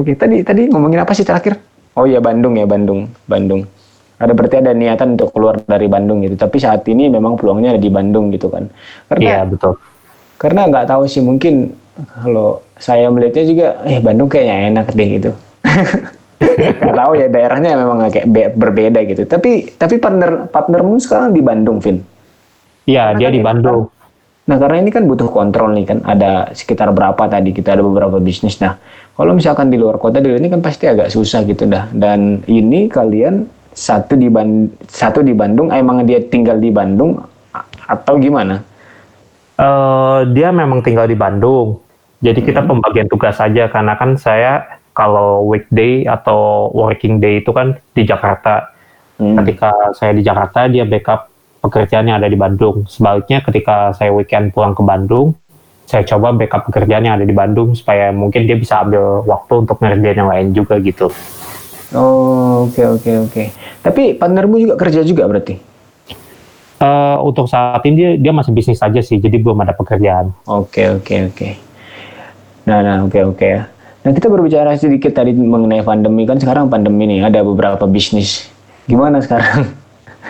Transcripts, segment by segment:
oke. Tadi tadi ngomongin apa sih terakhir? Oh iya Bandung ya Bandung, Bandung. Ada berarti ada niatan untuk keluar dari Bandung gitu. Tapi saat ini memang peluangnya ada di Bandung gitu kan. Karena Iya betul. karena nggak tahu sih mungkin kalau saya melihatnya juga eh Bandung kayaknya enak deh gitu. nggak tahu ya daerahnya memang kayak be- berbeda gitu. Tapi tapi partner partnermu sekarang di Bandung, Vin. Iya dia kan di Bandung. Nah, karena ini kan butuh kontrol nih kan. Ada sekitar berapa tadi kita ada beberapa bisnis. Nah, kalau misalkan di luar kota dulu ini kan pasti agak susah gitu dah. Dan ini kalian satu di Ban satu di Bandung, emang dia tinggal di Bandung atau gimana? Eh, dia memang tinggal di Bandung. Jadi kita pembagian tugas saja karena kan saya kalau weekday atau working day itu kan di Jakarta. Hmm. Ketika saya di Jakarta dia backup pekerjaan yang ada di Bandung. Sebaliknya ketika saya weekend pulang ke Bandung, saya coba backup pekerjaan yang ada di Bandung supaya mungkin dia bisa ambil waktu untuk ngerjain yang lain juga gitu. Oh, oke oke oke. Tapi partnermu juga kerja juga berarti? Eh, untuk saat ini dia, dia masih bisnis saja sih, jadi belum ada pekerjaan. Oke oke oke. Nah nah oke oke ya. Nah kita berbicara sedikit tadi mengenai pandemi kan sekarang pandemi nih ada beberapa bisnis. Gimana sekarang?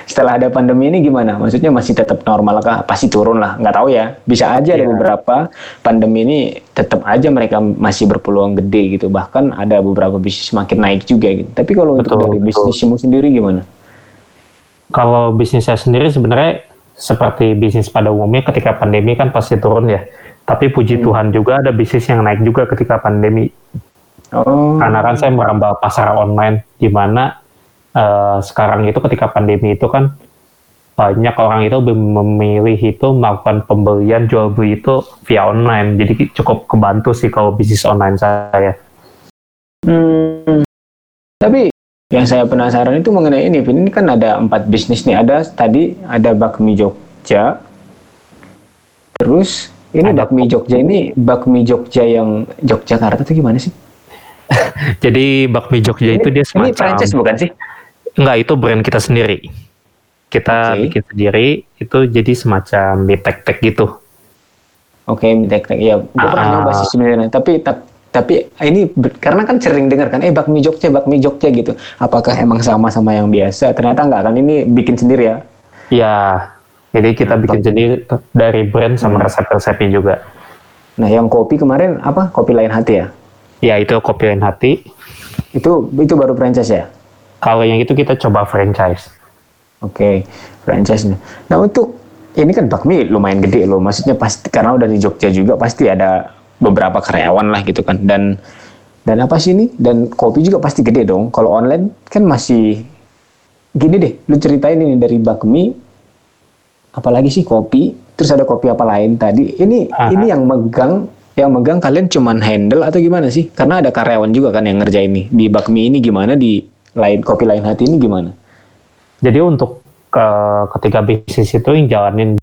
Setelah ada pandemi ini gimana? Maksudnya masih tetap normal kah? Pasti turun lah, nggak tahu ya. Bisa aja ada Iya. beberapa pandemi ini tetap aja mereka masih berpeluang gede gitu. Bahkan ada beberapa bisnis makin naik juga gitu. Tapi kalau untuk Betul, dari betul. bisnismu sendiri gimana? Kalau bisnis saya sendiri sebenarnya seperti bisnis pada umumnya ketika pandemi kan pasti turun ya. Tapi puji Tuhan juga ada bisnis yang naik juga ketika pandemi. Oh, Karena kan saya merambah pasar online di mana eh, sekarang itu ketika pandemi itu kan banyak orang itu memilih itu melakukan pembelian jual beli itu via online. Jadi cukup kebantu sih kalau bisnis online saya. Hmm. Tapi yang saya penasaran itu mengenai ini. Ini kan ada empat bisnis nih. Ada tadi ada bakmi Jogja. Terus ini Ada bakmi Jogja ini bakmi Jogja yang Yogyakarta itu gimana sih? Jadi bakmi Jogja itu dia ini semacam franchise bukan sih? Enggak, itu brand kita sendiri. Kita Oke. bikin sendiri, itu jadi semacam mie tek-tek gitu. Oke, tek tek ya. Gue pernah Ah. nyoba sih sebenarnya. Tapi tap- tapi ini karena kan sering dengar kan, eh bakmi Jogja, bakmi Jogja gitu. Apakah emang sama sama yang biasa? Ternyata enggak kan? Ini bikin sendiri ya. Ya, jadi kita bikin sendiri dari brand sama resep-resepnya juga. Nah, yang kopi kemarin apa? Kopi lain hati ya? Ya, itu kopi lain hati. Itu itu baru franchise ya? Kalau yang itu kita coba franchise. Oke, franchise-nya. Nah untuk ini kan bakmi lumayan gede loh. Maksudnya pasti karena udah di Jogja juga pasti ada beberapa karyawan lah gitu kan. Dan dan apa sih ini? Dan kopi juga pasti gede dong. Kalau online kan masih gini deh. Lu ceritain ini dari bakmi, apalagi sih kopi. Terus ada kopi apa lain tadi? Ini Aha. ini yang megang yang megang kalian cuman handle atau gimana sih? Karena ada karyawan juga kan yang ngerjain nih. Di bakmi ini gimana? Di lain kopi lain hati ini gimana? Jadi untuk ke- ketika bisnis itu yang jalanin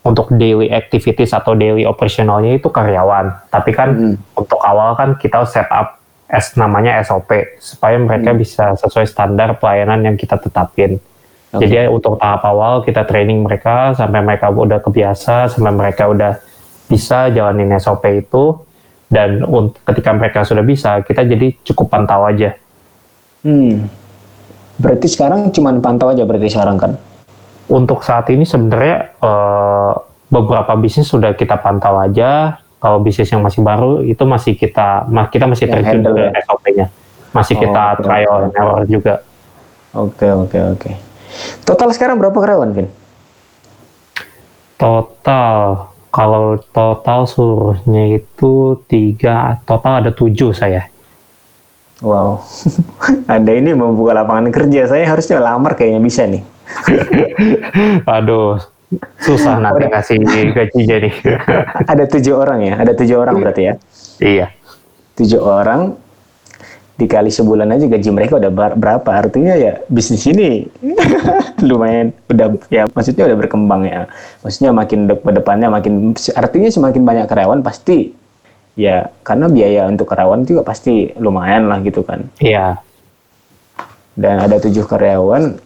untuk daily activities atau daily operationalnya itu karyawan. Tapi kan Hmm. untuk awal kan kita set up S namanya SOP supaya mereka Hmm. bisa sesuai standar pelayanan yang kita tetapin. Oke. Jadi untuk tahap awal kita training mereka sampai mereka udah kebiasa, sampai mereka udah bisa jalanin SOP itu dan ketika mereka sudah bisa, kita jadi cukup pantau aja. Hmm. Berarti sekarang cuman pantau aja berarti sekarang kan? Untuk saat ini sebenarnya eh, beberapa bisnis sudah kita pantau aja. Kalau bisnis yang masih baru itu masih kita kita masih Yang terjun ke ya? SOP-nya. Masih Oh, kita oke, trial oke. and error juga. Oke oke oke. Total sekarang berapa karyawan, Vin? Total kalau total seluruhnya itu tiga, total ada tujuh saya. Wow. Anda ini membuka lapangan kerja. Saya harusnya lamar kayaknya bisa nih. Aduh, susah nanti Udah. ngasih gajinya nih. Ada tujuh orang ya? Ada tujuh orang berarti ya? iya. Tujuh orang dikali sebulan aja gaji mereka udah berapa? Artinya ya bisnis ini lumayan udah ya maksudnya udah berkembang ya. Maksudnya makin de- ke depannya makin artinya semakin banyak karyawan pasti ya karena biaya untuk karyawan juga pasti lumayan lah gitu kan. Iya. dan ada tujuh karyawan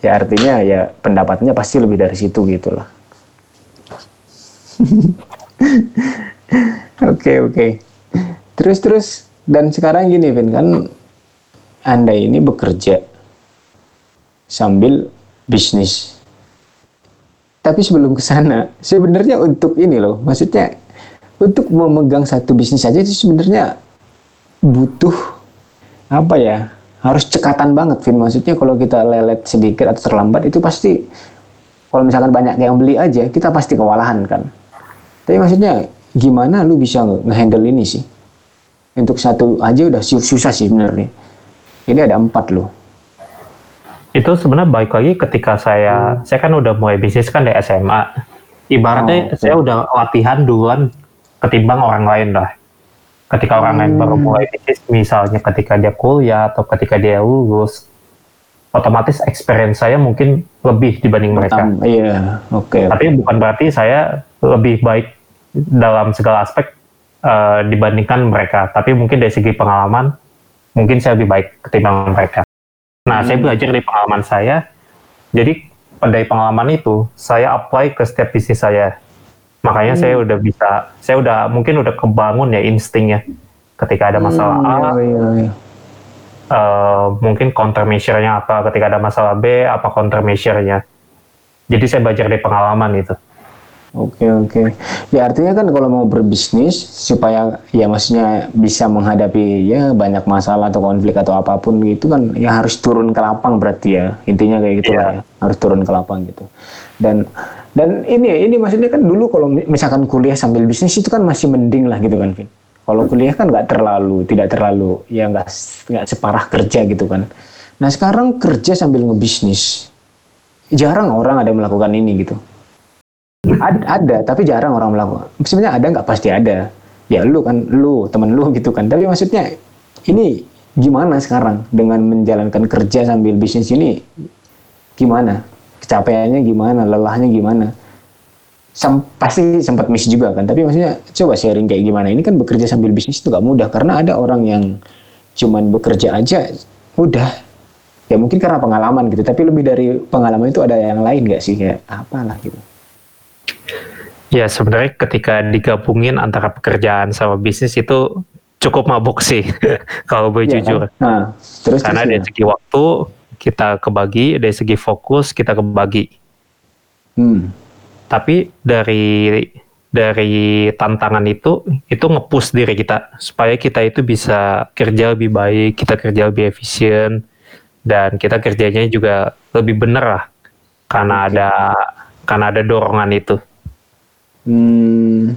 ya artinya ya pendapatnya pasti lebih dari situ gitu lah oke oke terus terus dan sekarang gini Vin kan anda ini bekerja sambil bisnis tapi sebelum ke sana sebenarnya untuk ini loh maksudnya untuk memegang satu bisnis saja itu sebenarnya butuh apa ya harus cekatan banget Vin. Maksudnya kalau kita lelet sedikit atau terlambat itu pasti kalau misalkan banyak yang beli aja kita pasti kewalahan kan. Tapi maksudnya gimana lu bisa ngehandle ini sih? Untuk satu aja udah susah sih sebenarnya. Ini ada empat loh itu sebenarnya baik lagi ketika saya hmm. saya kan udah mulai bisnis kan dari SMA ibaratnya oh, okay. saya udah latihan duluan ketimbang orang lain lah ketika orang hmm. lain baru hmm. mulai bisnis misalnya ketika dia kuliah atau ketika dia lulus otomatis experience saya mungkin lebih dibanding mereka iya oke okay. tapi bukan berarti saya lebih baik dalam segala aspek uh, dibandingkan mereka tapi mungkin dari segi pengalaman mungkin saya lebih baik ketimbang mereka Nah, hmm. saya belajar dari pengalaman saya. Jadi dari pengalaman itu saya apply ke setiap bisnis saya. Makanya hmm. saya udah bisa, saya udah mungkin udah kebangun ya instingnya. Ketika ada masalah hmm, A, iya, iya, iya. Uh, mungkin counter measure-nya apa. Ketika ada masalah B, apa counter measure-nya. Jadi saya belajar dari pengalaman itu. Oke oke. Ya artinya kan kalau mau berbisnis supaya ya maksudnya bisa menghadapi ya banyak masalah atau konflik atau apa pun gitu kan ya harus turun ke lapang berarti ya intinya kayak gitu yeah. lah ya. harus turun ke lapang gitu. Dan dan ini ini maksudnya kan dulu kalau misalkan kuliah sambil bisnis itu kan masih mending lah gitu kan Vin. Kalau kuliah kan nggak terlalu tidak terlalu ya nggak nggak separah kerja gitu kan. Nah sekarang kerja sambil ngebisnis jarang orang ada melakukan ini gitu. Ada, ada tapi jarang orang melakukan. Sebenarnya ada nggak? Pasti ada. Ya lu kan lu temen lu gitu kan. Tapi maksudnya ini gimana sekarang dengan menjalankan kerja sambil bisnis ini? Gimana kecapeannya gimana lelahnya gimana. Sam, pasti sempat miss juga kan tapi maksudnya coba sharing kayak gimana. Ini kan bekerja sambil bisnis itu gak mudah karena ada orang yang cuman bekerja aja udah. Ya mungkin karena pengalaman gitu tapi lebih dari pengalaman itu ada yang lain gak sih? Kayak apalah gitu. Ya sebenarnya ketika digabungin antara pekerjaan sama bisnis itu cukup mabuk sih kalau boleh ya, jujur. Nah, terus Karena dari segi waktu kita kebagi, dari segi fokus kita kebagi. Hmm. Tapi dari dari tantangan itu itu ngepush diri kita supaya kita itu bisa kerja lebih baik, kita kerja lebih efisien dan kita kerjanya juga lebih bener lah karena okay. ada karena ada dorongan itu. Hmm,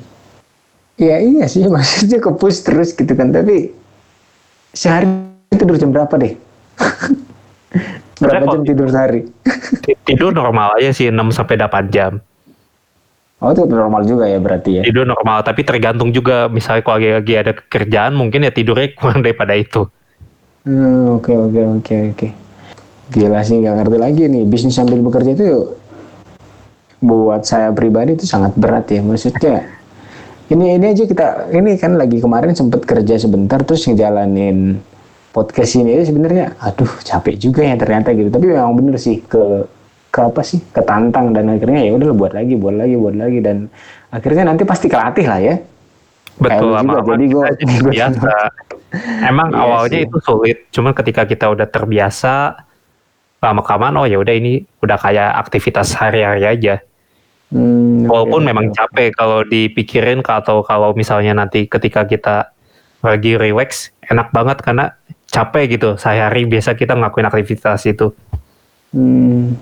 ya iya sih maksudnya ke push terus gitu kan tapi sehari tidur jam berapa deh? berapa jam tidur sehari? tidur normal aja sih 6 sampai 8 jam. Oh itu normal juga ya berarti ya? Tidur normal tapi tergantung juga misalnya kalau lagi, lagi ada kerjaan mungkin ya tidurnya kurang daripada itu. Hmm, oke oke oke oke. Gila sih nggak ngerti lagi nih bisnis sambil bekerja itu buat saya pribadi itu sangat berat ya maksudnya ini ini aja kita ini kan lagi kemarin sempat kerja sebentar terus ngejalanin podcast ini sebenarnya aduh capek juga ya ternyata gitu. Tapi memang bener sih ke ke apa sih ketantang dan akhirnya ya udah buat lagi buat lagi buat lagi. Dan akhirnya nanti pasti kelatih lah ya. Betul lama juga jadi gue biasa. emang iya awalnya sih. itu sulit cuma ketika kita udah terbiasa lama kelamaan oh ya udah ini udah kayak aktivitas hari-hari aja. Hmm, Walaupun okay. memang capek kalau dipikirin atau kalau misalnya nanti ketika kita lagi relax enak banget. Karena capek gitu sehari biasa kita ngelakuin aktivitas itu. Hmm.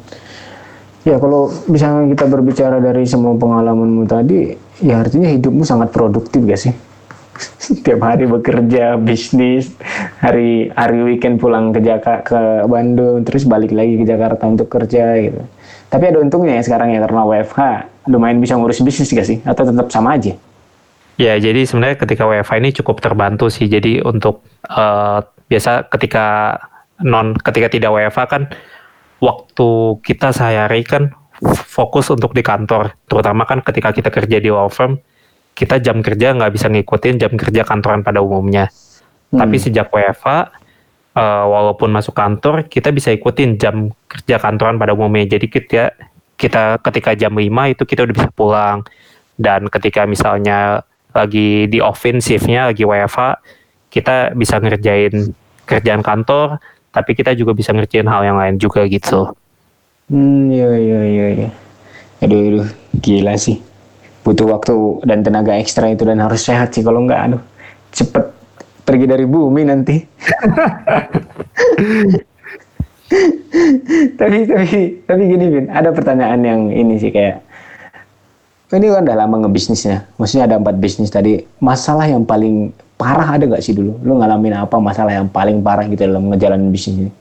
Ya kalau misalnya kita berbicara dari semua pengalamanmu tadi, ya artinya hidupmu sangat produktif gak sih? Setiap hari bekerja, bisnis, hari hari weekend pulang ke Jakarta ke Bandung, terus balik lagi ke Jakarta untuk kerja gitu. Tapi ada untungnya ya sekarang ya karena WFH lumayan bisa ngurus bisnis gak sih? Atau tetap sama aja? Ya, jadi sebenarnya ketika WFH ini cukup terbantu sih. Jadi untuk uh, biasa ketika non ketika tidak WFH kan waktu kita sehari-hari kan fokus untuk di kantor. Terutama kan ketika kita kerja di law firm, kita jam kerja nggak bisa ngikutin jam kerja kantoran pada umumnya. Hmm. Tapi sejak WFH uh, walaupun masuk kantor kita bisa ikutin jam kerja kantoran pada umumnya jadi kita kita ketika jam 5 itu kita udah bisa pulang dan ketika misalnya lagi di offensive-nya lagi WFH kita bisa ngerjain kerjaan kantor, tapi kita juga bisa ngerjain hal yang lain juga gitu. Hmm, iya iya iya iya. Aduh, aduh, gila sih. Butuh waktu dan tenaga ekstra itu dan harus sehat sih kalau nggak aduh cepet pergi dari bumi nanti. tapi tapi tapi gini Bin, ada pertanyaan yang ini sih kayak ini kan udah lama ngebisnisnya, maksudnya ada empat bisnis tadi. Masalah yang paling parah ada gak sih dulu? Lu ngalamin apa masalah yang paling parah gitu dalam ngejalanin bisnis ini?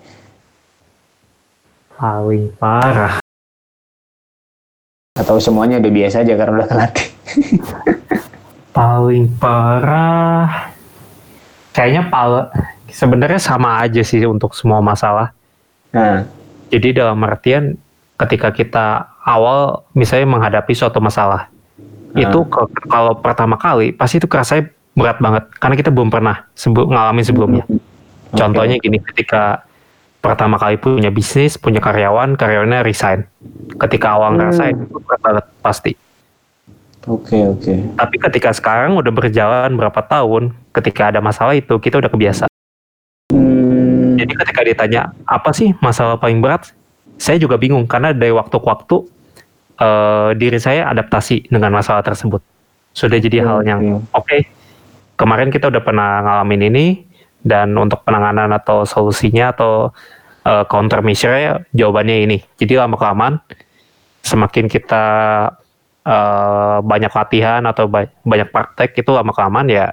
Paling parah. Atau semuanya udah biasa aja karena udah kelatih? paling parah. Kayaknya pal sebenarnya sama aja sih untuk semua masalah. Nah, Jadi dalam artian ketika kita awal misalnya menghadapi suatu masalah, Ah. itu ke- kalau pertama kali pasti itu kerasanya berat banget karena kita belum pernah sebe- ngalamin sebelumnya. Oke. Contohnya gini, ketika pertama kali punya bisnis, punya karyawan, karyawannya resign. Ketika awal Hmm. ngerasain itu berat banget pasti. Oke oke. Tapi ketika sekarang udah berjalan berapa tahun, ketika ada masalah itu kita udah kebiasa. Hmm, Jadi ketika ditanya apa sih masalah paling berat, saya juga bingung karena dari waktu ke waktu eh, diri saya adaptasi dengan masalah tersebut. Sudah jadi Oke, hal yang oke. Kemarin kita udah pernah ngalamin ini dan untuk penanganan atau solusinya atau eh, countermeasure jawabannya ini. Jadi lama kelamaan semakin kita eh, banyak latihan atau ba- banyak praktek itu lama kelamaan ya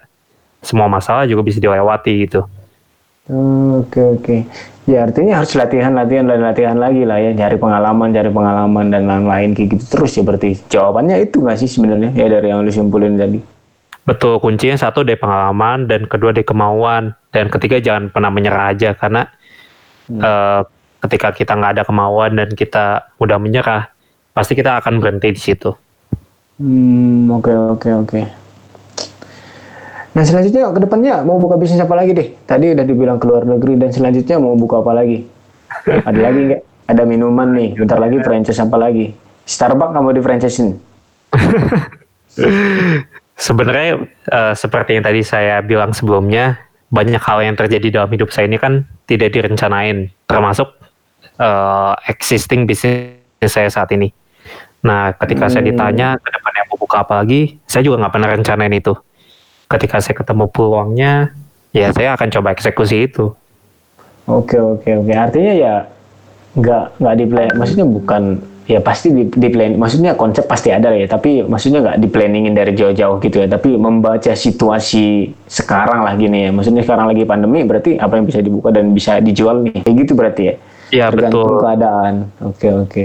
semua masalah juga bisa dilewati gitu. Oke oke. Ya artinya harus latihan latihan dan latihan lagi lah ya, cari pengalaman, cari pengalaman dan lain-lain gitu terus ya berarti. Jawabannya itu nggak sih sebenarnya ya dari yang lu simpulin tadi. Betul, kuncinya satu dari pengalaman dan kedua dari kemauan dan ketiga jangan pernah menyerah aja karena Hmm. eh, ketika kita nggak ada kemauan dan kita udah menyerah pasti kita akan berhenti di situ. Hmm, oke oke oke. Nah selanjutnya ke depannya mau buka bisnis apa lagi deh? Tadi udah dibilang ke luar negeri dan selanjutnya mau buka apa lagi? Ada lagi nggak? Ada minuman nih, bentar lagi franchise apa lagi? Starbucks kamu di franchisein? Sebenarnya eh, seperti yang tadi saya bilang sebelumnya banyak hal yang terjadi dalam hidup saya ini kan tidak direncanain termasuk eh, existing bisnis saya saat ini. Nah, ketika saya Hmm. ditanya ke depannya mau buka apa lagi, saya juga nggak pernah rencanain itu. Ketika saya ketemu peluangnya, ya saya akan coba eksekusi itu. Oke oke oke. Artinya ya nggak nggak di plan. Maksudnya bukan ya pasti di, di plan. Maksudnya konsep pasti ada ya. Tapi maksudnya nggak di planningin dari jauh-jauh gitu ya. Tapi membaca situasi sekarang lah gini ya. Maksudnya sekarang lagi pandemi berarti apa yang bisa dibuka dan bisa dijual nih. Kayak gitu berarti ya. Ya Tergantung betul. keadaan. Oke oke.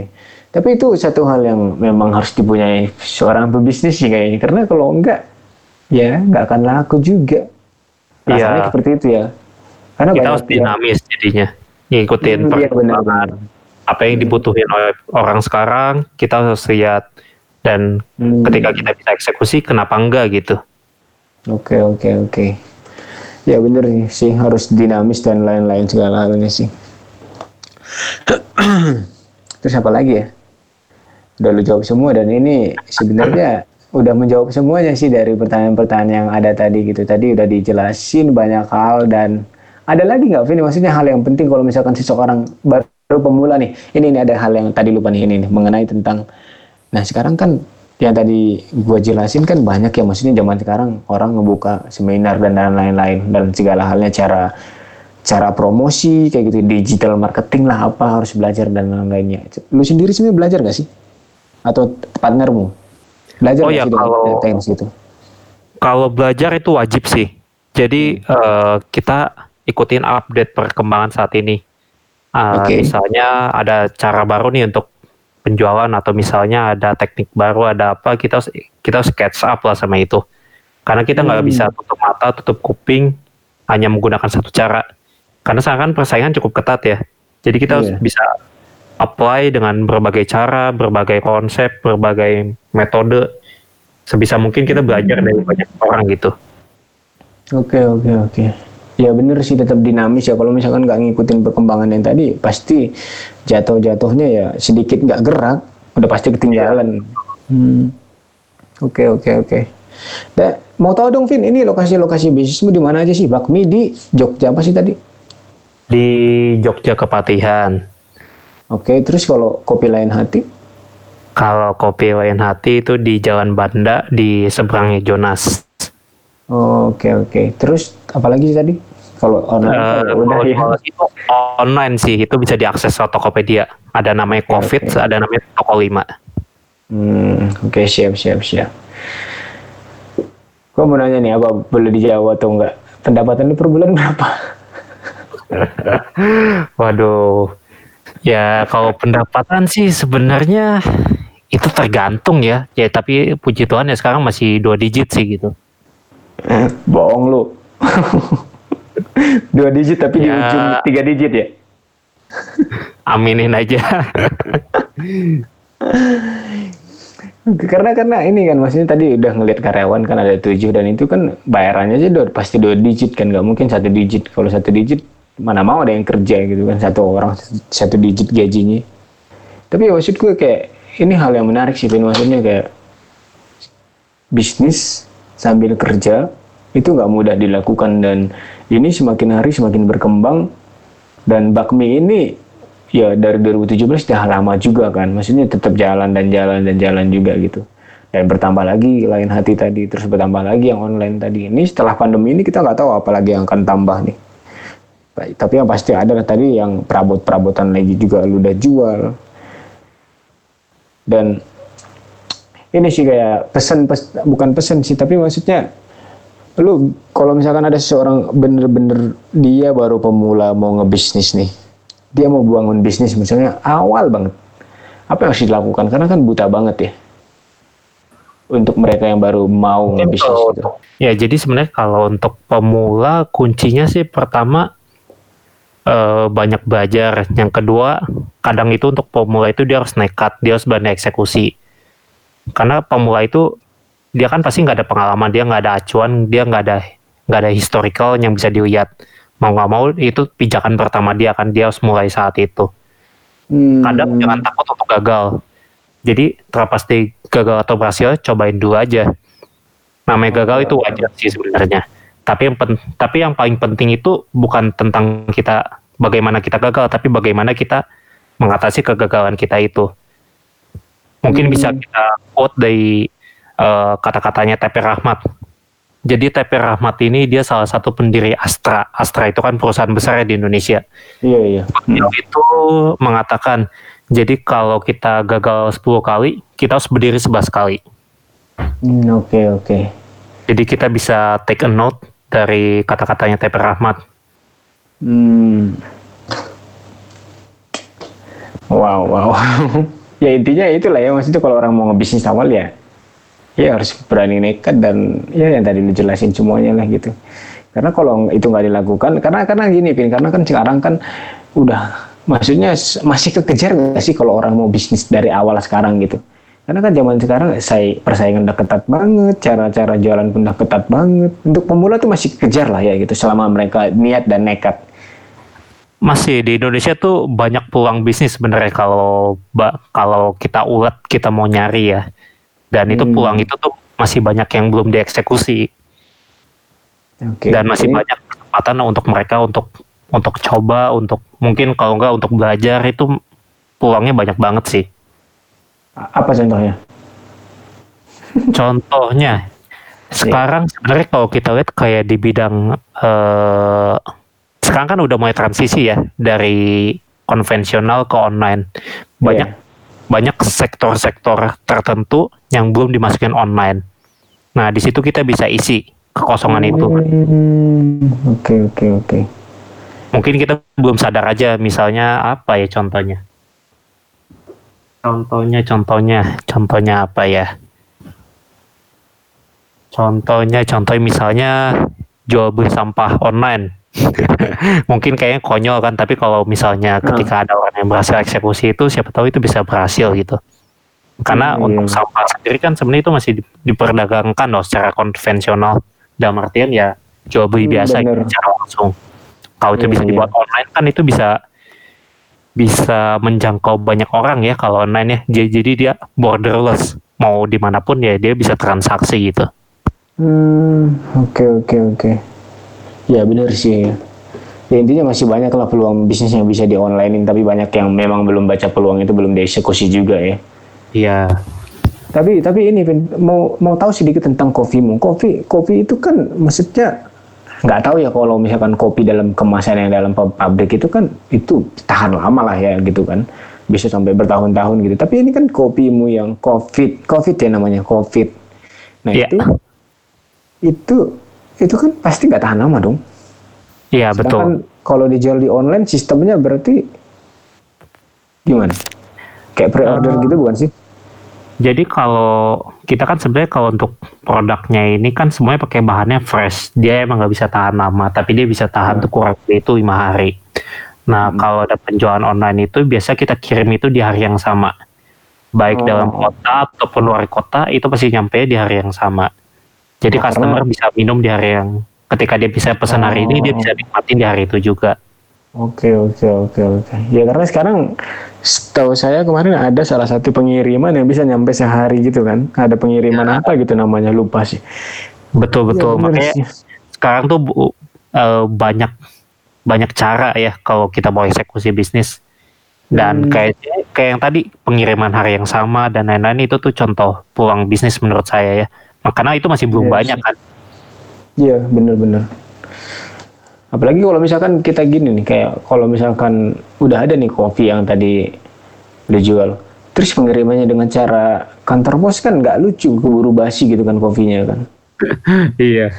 Tapi itu satu hal yang memang harus dipunyai seorang pebisnis sih kayaknya. Karena kalau enggak, ya nggak akan laku juga. Rasanya Iya. seperti itu ya. Karena Kita harus dinamis jadinya, ngikutin iya, benar, perkembangan. Apa yang dibutuhin oleh orang sekarang, kita harus lihat. Dan Hmm. ketika kita bisa eksekusi, kenapa enggak gitu? Oke oke oke. Ya bener sih harus dinamis dan lain-lain segala halnya sih. Terus apa lagi ya? Udah lu jawab semua dan ini sebenarnya udah menjawab semuanya sih dari pertanyaan-pertanyaan yang ada tadi gitu. Tadi udah dijelasin banyak hal dan ada lagi nggak Vini? Maksudnya hal yang penting kalau misalkan seseorang baru pemula nih. Ini ini ada hal yang tadi lupa nih ini nih mengenai tentang. Nah sekarang kan yang tadi gua jelasin kan banyak ya maksudnya zaman sekarang orang ngebuka seminar dan lain-lain dan segala halnya cara cara promosi kayak gitu digital marketing lah apa harus belajar dan lain-lainnya. Lu sendiri sebenarnya belajar gak sih? Atau partnermu? Belajar Oh ya, sih dengan kalau- teknis gitu? Kalau belajar itu wajib sih. Jadi eh, kita ikutin update perkembangan saat ini. Eh, Oke. Misalnya ada cara baru nih untuk penjualan atau misalnya ada teknik baru, ada apa kita harus kita harus catch up lah sama itu. Karena kita nggak Hmm. bisa tutup mata, tutup kuping hanya menggunakan satu cara. Karena sekarang kan persaingan cukup ketat ya. Jadi kita harus Iya. bisa apply dengan berbagai cara, berbagai konsep, berbagai metode. Sebisa mungkin kita belajar dari banyak orang gitu. Oke oke oke. Ya bener sih tetap dinamis ya. Kalau misalkan nggak ngikutin perkembangan yang tadi, pasti jatuh-jatuhnya ya sedikit nggak gerak, udah pasti ketinggalan. Hmm. Oke oke oke. Dan mau tahu dong Vin, ini lokasi-lokasi bisnismu di mana aja sih? Bakmi di Jogja apa sih tadi? Di Jogja Kepatihan. Oke, terus kalau kopi lain hati? Kalau kopi lain hati itu di Jalan Banda di seberangnya Jonas. Oke oke. Terus apalagi sih tadi? Kalau online Eh, kalau udah ya. itu online sih, itu bisa diakses ke Tokopedia. Ada namanya Covid, oke. ada namanya Toko 5. Hmm, oke siap siap siap. Gua mau nanya nih apa boleh dijawab atau enggak? Pendapatan lu per bulan berapa? Waduh. Ya kalau pendapatan sih sebenarnya itu tergantung ya. Ya tapi puji Tuhan ya sekarang masih dua digit sih gitu. Bohong lu. Dua digit tapi di Ya. ujung tiga digit ya? Aminin aja. Karena karena ini kan maksudnya tadi udah ngeliat karyawan kan ada tujuh dan itu kan bayarannya aja udah pasti dua digit kan nggak mungkin satu digit kalau satu digit mana mau ada yang kerja gitu kan satu orang satu digit gajinya tapi ya maksud gue kayak ini hal yang menarik sih Vin maksudnya kayak bisnis sambil kerja itu nggak mudah dilakukan. Dan ini semakin hari semakin berkembang. Dan bakmi ini ya dari 2017 sudah lama juga kan. Maksudnya tetap jalan dan jalan dan jalan juga gitu. Dan bertambah lagi lain hati tadi terus bertambah lagi yang online tadi. Ini setelah pandemi ini kita nggak tahu apa lagi yang akan tambah nih. Tapi yang pasti ada tadi yang perabot-perabotan lagi juga lu udah jual. Dan ini sih kayak pesan pes- bukan pesan sih tapi maksudnya lu kalau misalkan ada seseorang bener-bener dia baru pemula mau ngebisnis nih dia mau bangun bisnis misalnya awal banget apa yang harus dilakukan karena kan buta banget ya untuk mereka yang baru mau ngebisnis gitu. Ya jadi sebenarnya kalau untuk pemula kuncinya sih pertama eh, banyak belajar. Yang kedua kadang itu untuk pemula itu dia harus nekat, dia harus berani eksekusi. Karena pemula itu dia kan pasti nggak ada pengalaman, dia nggak ada acuan, dia nggak ada nggak ada historical yang bisa dilihat. Mau nggak mau itu pijakan pertama dia kan dia harus mulai saat itu. Hmm, Kadang jangan takut untuk gagal. Jadi terlepas dari gagal atau berhasil, cobain dulu aja. Namanya gagal itu wajar sih sebenarnya. Tapi yang pen- tapi yang paling penting itu bukan tentang kita bagaimana kita gagal, tapi bagaimana kita mengatasi kegagalan kita itu. Mungkin bisa Hmm. kita quote dari eh, kata-katanya TP Rahmat. Jadi TP Rahmat ini dia salah satu pendiri Astra. Astra itu kan perusahaan besar ya di Indonesia. iya iya Beliau itu mengatakan, jadi kalau kita gagal 10 kali, kita harus berdiri 11 kali. Hmm, oke oke Jadi kita bisa take a note dari kata-katanya TP Rahmat. Hmm. Wow, wow. ya intinya itulah ya maksudnya kalau orang mau ngebisnis awal ya, ya harus berani nekat dan ya yang tadi lu jelasin semuanya lah gitu. Karena kalau itu nggak dilakukan, karena karena gini, Pin, karena kan sekarang kan udah maksudnya masih kekejar nggak sih kalau orang mau bisnis dari awal sekarang gitu. Karena kan zaman sekarang saya persaingan udah ketat banget, cara-cara jualan pun udah ketat banget. Untuk pemula tuh masih kejar lah ya gitu, selama mereka niat dan nekat. Masih di Indonesia tuh banyak peluang bisnis sebenarnya kalau kalau kita ulet kita mau nyari ya. Dan itu Hmm. peluang itu tuh masih banyak yang belum dieksekusi Oke. dan masih oke. banyak kesempatan untuk mereka untuk untuk coba untuk mungkin kalau enggak untuk belajar itu peluangnya banyak banget sih. Apa contohnya? Contohnya, sekarang sebenarnya kalau kita lihat kayak di bidang eh, sekarang kan udah mulai transisi ya dari konvensional ke online. Banyak banyak sektor-sektor tertentu yang belum dimasukin online. Nah, di situ kita bisa isi kekosongan itu. Hmm, Oke oke oke. Mungkin kita belum sadar aja misalnya apa ya contohnya. Contohnya, contohnya, contohnya apa ya? Contohnya, contoh misalnya jual beli sampah online. Mungkin kayaknya konyol kan, tapi kalau misalnya ketika ada orang yang berhasil eksekusi itu, siapa tahu itu bisa berhasil gitu. Karena Hmm, untuk iya. sampah sendiri kan sebenarnya itu masih di- diperdagangkan loh secara konvensional. Dalam artian ya jual beli Hmm, biasa bener. gitu, secara langsung. Kalau itu Iya, bisa iya. dibuat online kan itu bisa bisa menjangkau banyak orang ya kalau online ya. Jadi, jadi dia borderless. Mau di mana pun ya dia bisa transaksi gitu. Hmm, oke oke oke. Ya benar sih. Ya. ya intinya masih banyak lah peluang bisnis yang bisa di onlinein tapi banyak yang memang belum baca peluang itu belum dieksekusi juga ya. Iya. Tapi tapi ini Vin, mau mau tahu sedikit tentang kopimu. Kopi kopi itu kan maksudnya nggak tahu ya kalau misalkan kopi dalam kemasan yang dalam pabrik itu kan itu tahan lama lah ya gitu kan bisa sampai bertahun-tahun gitu tapi ini kan kopimu yang covid covid ya namanya covid nah Iya. itu itu itu kan pasti nggak tahan lama dong Iya betul. Kalau dijual di online sistemnya berarti gimana kayak pre-order Eh, gitu bukan sih Jadi kalau kita kan sebenarnya kalau untuk produknya ini kan semuanya pakai bahannya fresh. Dia emang nggak bisa tahan lama, tapi dia bisa tahan tuh kurang lebih itu lima hari. Nah kalau ada penjualan online itu biasa kita kirim itu di hari yang sama. Baik Oh. dalam kota ataupun luar kota itu pasti nyampe di hari yang sama. Jadi Oh, customer bisa minum di hari yang ketika dia bisa pesan hari ini dia Oh. bisa nikmatin di hari itu juga. Oke oke oke oke. Ya karena sekarang setahu saya kemarin ada salah satu pengiriman yang bisa nyampe sehari gitu kan. Ada pengiriman apa gitu namanya lupa sih. Betul betul. Ya, Makanya sih. sekarang tuh Bu, eh, banyak banyak cara ya kalau kita mau eksekusi bisnis dan Hmm. kayak kayak yang tadi pengiriman hari yang sama dan lain-lain itu tuh contoh peluang bisnis menurut saya ya karena itu masih belum Iya banyak kan Iya bener-bener. Apalagi kalau misalkan kita gini nih kayak kalau misalkan udah ada nih kopi yang tadi udah jual. Terus pengirimannya dengan cara kantor pos kan nggak lucu keburu basi gitu kan kopinya kan. iya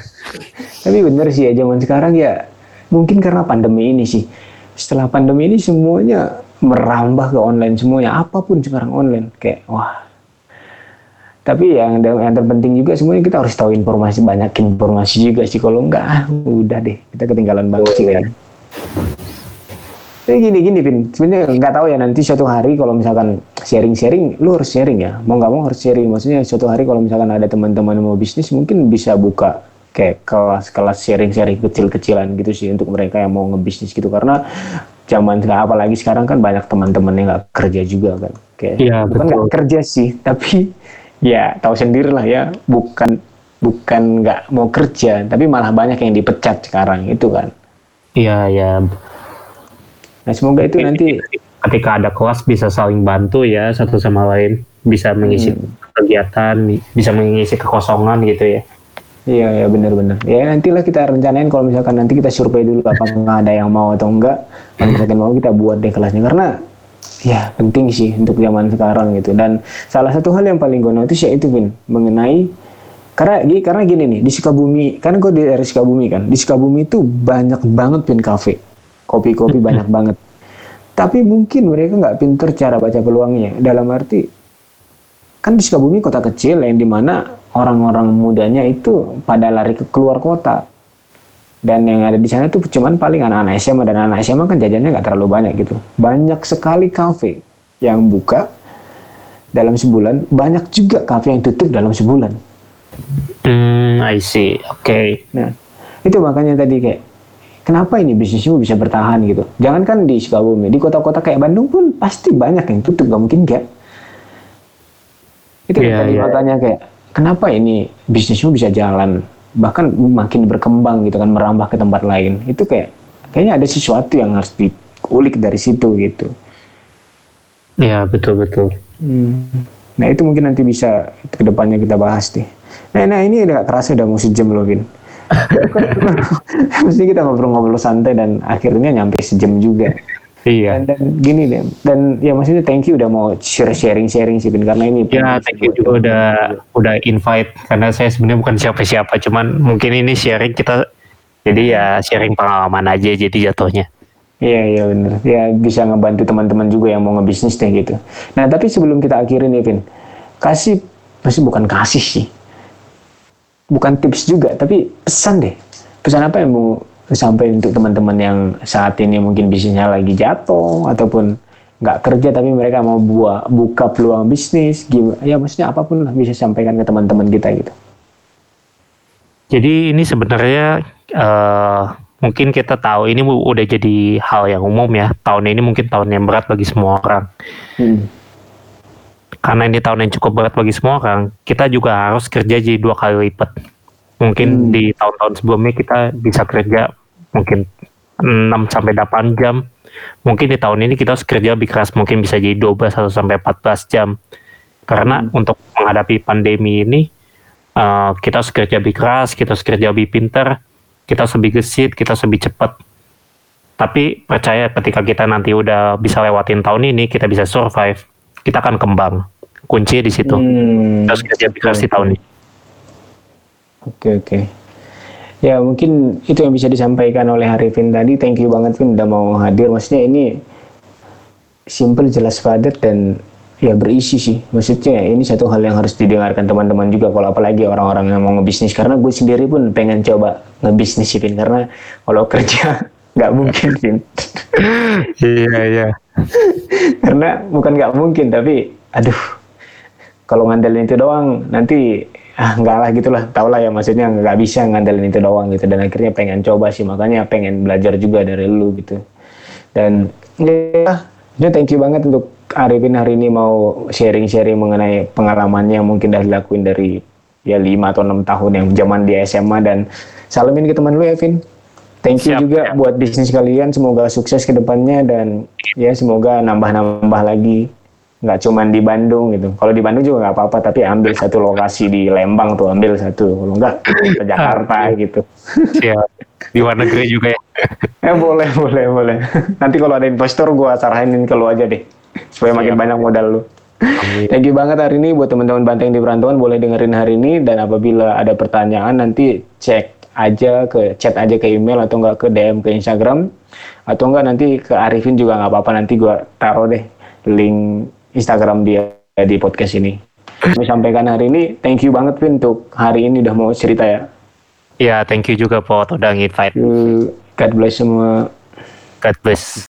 Tapi bener sih ya zaman sekarang ya mungkin karena pandemi ini sih. Setelah pandemi ini semuanya merambah ke online semuanya apa pun sekarang online kayak wah. Tapi yang yang terpenting juga semuanya kita harus tahu informasi banyak informasi juga sih kalau enggak ah, udah deh kita ketinggalan banget sih kayaknya. Tapi gini gini Vin, sebenarnya nggak tahu ya nanti suatu hari kalau misalkan sharing-sharing, lu harus sharing ya, mau nggak mau harus sharing. Maksudnya suatu hari kalau misalkan ada teman-teman yang mau bisnis, mungkin bisa buka kayak kelas-kelas sharing-sharing kecil-kecilan gitu sih untuk mereka yang mau ngebisnis gitu. Karena zaman sekarang apalagi sekarang kan banyak teman-teman yang nggak kerja juga kan, kayak Iya, bukan nggak kerja sih, tapi ya tahu sendiri lah ya, bukan bukan nggak mau kerja, tapi malah banyak yang dipecat sekarang itu kan. iya iya Nah semoga itu nanti ketika ada kelas bisa saling bantu ya satu sama lain bisa mengisi kegiatan bisa mengisi kekosongan gitu ya Iya ya benar-benar. Ya nantilah kita rencanain kalau misalkan nanti kita survei dulu apakah ada yang mau atau enggak. Kalau misalkan mau kita buat deh kelasnya karena ya penting sih untuk zaman sekarang gitu. Dan salah satu hal yang paling gue notice ya itu Vin mengenai karena gi- karena gini nih di Sukabumi kan gue dari Sukabumi kan di Sukabumi itu banyak banget Vin kafe. Kopi-kopi banyak banget. Tapi mungkin mereka nggak pinter cara baca peluangnya. Dalam arti kan di Sukabumi kota kecil yang di mana orang-orang mudanya itu pada lari ke keluar kota dan yang ada di sana tuh cuman paling anak-anak SMA dan anak SMA kan jajannya nggak terlalu banyak gitu. Banyak sekali kafe yang buka dalam sebulan. Banyak juga kafe yang tutup dalam sebulan. Hmm I see. Oke. Nah itu makanya tadi kayak kenapa ini bisnismu bisa bertahan gitu? Jangankan di Sukabumi di kota-kota kayak Bandung pun pasti banyak yang tutup gak mungkin enggak itu Iya, tadi iya. makanya kayak kenapa ini bisnismu bisa jalan bahkan makin berkembang gitu kan merambah ke tempat lain. Itu kayak kayaknya ada sesuatu yang harus diulik dari situ gitu. Ya betul betul. Nah itu mungkin nanti bisa ke depannya kita bahas deh. Nah, nah ini udah kerasa udah mau sejam loh Vin. Mesti kita ngobrol-ngobrol santai dan akhirnya nyampe sejam juga iya dan, dan gini deh dan ya maksudnya thank you udah mau share sharing sharing sih Vin karena ini Ya, thank you juga udah udah invite karena saya sebenarnya bukan siapa-siapa, cuman mungkin ini sharing kita jadi ya sharing pengalaman aja jadi jatuhnya. Iya iya benar. Ya bisa ngebantu teman-teman juga yang mau ngebisnis deh gitu. Nah tapi sebelum kita akhiri nih Vin, kasih pasti bukan kasih sih, bukan tips juga, tapi pesan deh. Pesan apa yang mau sampai untuk teman-teman yang saat ini mungkin bisnisnya lagi jatuh ataupun nggak kerja tapi mereka mau buat buka peluang bisnis, gimana? Ya maksudnya apa pun lah bisa sampaikan ke teman-teman kita gitu. Jadi ini sebenarnya eh, mungkin kita tahu ini udah jadi hal yang umum ya. Tahun ini mungkin tahun yang berat bagi semua orang. Hmm. Karena ini tahun yang cukup berat bagi semua orang, kita juga harus kerja jadi dua kali lipat. Mungkin di tahun-tahun sebelumnya kita bisa kerja mungkin 6 sampai 8 jam. Mungkin di tahun ini kita harus kerja lebih keras, mungkin bisa jadi 12 atau sampai 14 jam. Karena untuk menghadapi pandemi ini eh, kita harus kerja lebih keras, kita harus kerja lebih pintar, kita harus lebih gesit, kita harus lebih cepat. Tapi percaya ketika kita nanti udah bisa lewatin tahun ini, kita bisa survive, kita akan kembang. Kunci di situ. Hmm, Kita harus kerja lebih keras di tahun ini. Oke oke. Ya mungkin itu yang bisa disampaikan oleh Arifin tadi. Thank you banget Vin udah mau hadir. Maksudnya ini simple, jelas, padat dan ya berisi sih. Maksudnya ini satu hal yang harus didengarkan teman-teman juga. Kalau apalagi orang-orang yang mau ngebisnis. Karena gue sendiri pun pengen coba ngebisnis sih Vin. Karena kalau kerja nggak mungkin Vin. Iya, iya. Karena bukan nggak mungkin tapi aduh kalau ngandelin itu doang nanti ah nggak lah gitulah tau lah ya maksudnya nggak bisa ngandelin itu doang gitu dan akhirnya pengen coba sih makanya pengen belajar juga dari lu gitu dan ya ini thank you banget untuk Arifin hari ini mau sharing-sharing mengenai pengalamannya yang mungkin udah dilakuin dari ya 5 atau enam tahun yang zaman di SMA dan salamin ke teman lu ya Vin Thank you Siap, juga siap. buat bisnis kalian. Semoga sukses ke depannya dan ya semoga nambah-nambah lagi. Nggak cuman di Bandung gitu. Kalau di Bandung juga nggak apa-apa, tapi ambil satu lokasi di Lembang tuh, ambil satu. Kalau nggak ke Jakarta gitu. Siap. Di luar negeri juga ya. Eh boleh, boleh, boleh. Nanti kalau ada investor gua saranin ke lu aja deh. Supaya makin banyak modal lu. Amin. Thank you banget hari ini buat teman-teman Banteng di Perantauan boleh dengerin hari ini dan apabila ada pertanyaan nanti cek aja ke chat aja ke email atau enggak ke DM ke Instagram atau enggak nanti ke Arifin juga nggak apa-apa nanti gua taruh deh link Instagram dia di podcast ini. Kami sampaikan hari ini, thank you banget Vin untuk hari ini udah mau cerita ya. Ya, thank you juga Pak udah nginvite. God bless semua. God bless.